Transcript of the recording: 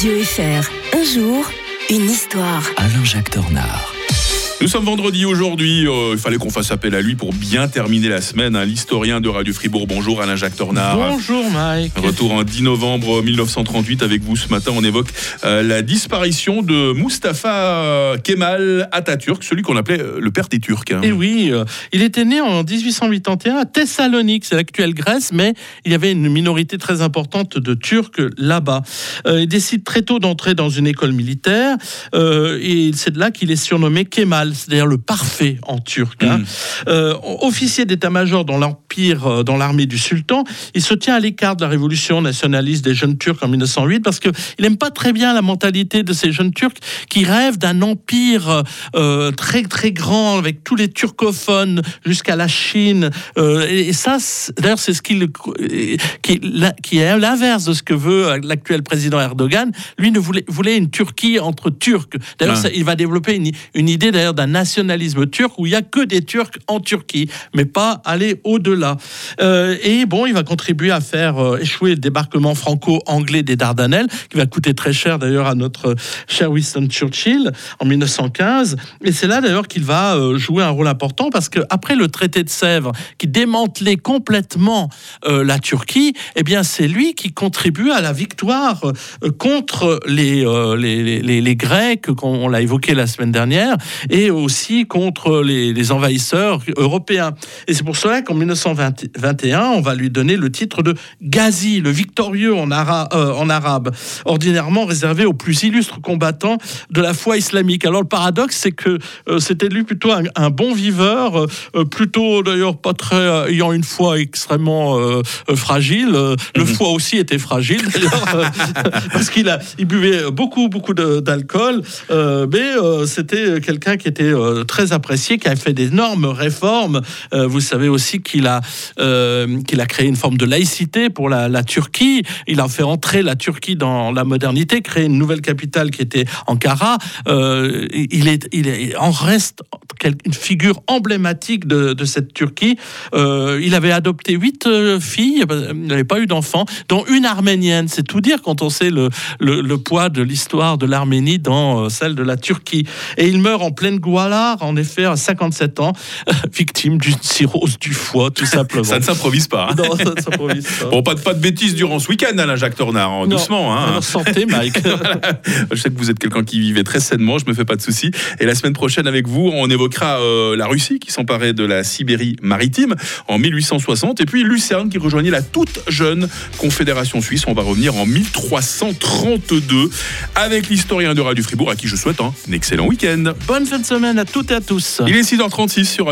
Radio FR. Un jour, une histoire. Alain-Jacques Dornard. Nous sommes vendredi aujourd'hui. euh, il fallait qu'on fasse appel à lui pour bien terminer la semaine. hein. L'historien de Radio Fribourg. Bonjour Alain-Jacques Tornard. Bonjour Mike. Retour en 10 novembre 1938 avec vous ce matin. On évoque euh, la disparition de Mustapha Kemal Atatürk, celui qu'on appelait euh, le père des Turcs. hein. Et oui, euh, il était né en 1881 à Thessalonique, c'est l'actuelle Grèce, mais il y avait une minorité très importante de Turcs là-bas. Il décide très tôt d'entrer dans une école militaire et c'est de là qu'il est surnommé Kemal, c'est-à-dire le parfait en turc. hein. Mm. Euh, officier d'état-major dans l'empire, euh, dans l'armée du sultan, il se tient à l'écart de la révolution nationaliste des jeunes Turcs en 1908 parce qu'il n'aime pas très bien la mentalité de ces jeunes Turcs qui rêvent d'un empire euh, très très grand avec tous les turcophones jusqu'à la Chine. Euh, et, et ça, d'ailleurs, c'est ce qu'il qui, la- qui est l'inverse de ce que veut l'actuel président Erdogan. Lui ne voulait, voulait une Turquie entre Turcs. D'ailleurs, Ah. il va développer une, une idée d'ailleurs d'un nationalisme turc où il y a que des Turcs en Turquie, mais pas aller au-delà. Euh, et bon, il va contribuer à faire euh, échouer le débarquement franco-anglais des Dardanelles, qui va coûter très cher d'ailleurs à notre cher Winston Churchill en 1915. Et c'est là d'ailleurs qu'il va euh, jouer un rôle important parce que après le traité de Sèvres, qui démantelait complètement la Turquie, eh bien c'est lui qui contribue à la victoire contre les, Grecs, qu'on on l'a évoqué la semaine dernière, et aussi contre les, les envahisseurs européens. Et c'est pour cela qu'en 1921, on va lui donner le titre de Ghazi, le victorieux en, ara- euh, en arabe, ordinairement réservé aux plus illustres combattants de la foi islamique. Alors le paradoxe, c'est que euh, c'était lui plutôt un, un bon viveur, euh, plutôt d'ailleurs pas très ayant une foi extrêmement fragile. Le foie aussi était fragile d'ailleurs, parce qu'il a, il buvait beaucoup beaucoup d'alcool, mais c'était quelqu'un qui était très apprécié, qui a fait d'énormes réformes. Vous savez aussi qu'il a euh, qu'il a créé une forme de laïcité pour la, Turquie. Il a fait entrer la Turquie dans la modernité, créé une nouvelle capitale qui était Ankara. Euh, il est il est en reste une figure emblématique de, de cette Turquie. Euh, il avait adopté huit euh, filles, il n'avait pas eu d'enfants, dont une arménienne. C'est tout dire quand on sait le, le, le poids de l'histoire de l'Arménie dans euh, celle de la Turquie. Et il meurt en pleine Goualar, en effet, à 57 ans, victime d'une cirrhose du foie, tout simplement. Ça ne s'improvise pas. hein. Non, ça ne s'improvise pas. Bon, pas de, pas de bêtises durant ce week-end, Alain-Jacques Tornard. hein. Doucement. Hein. Santé, Mike. Je sais que vous êtes quelqu'un qui vivait très sainement, je me fais pas de soucis. Et la semaine prochaine, avec vous, on évoquera euh, la Russie qui s'emparait de la Sibérie maritime en 1860, et puis Lucerne qui rejoignit la toute jeune Confédération suisse. On va revenir en 1332 avec l'historien de Radio Fribourg, à qui je souhaite un excellent week-end. Bonne fin de semaine à toutes et à tous. Il est 6h36 sur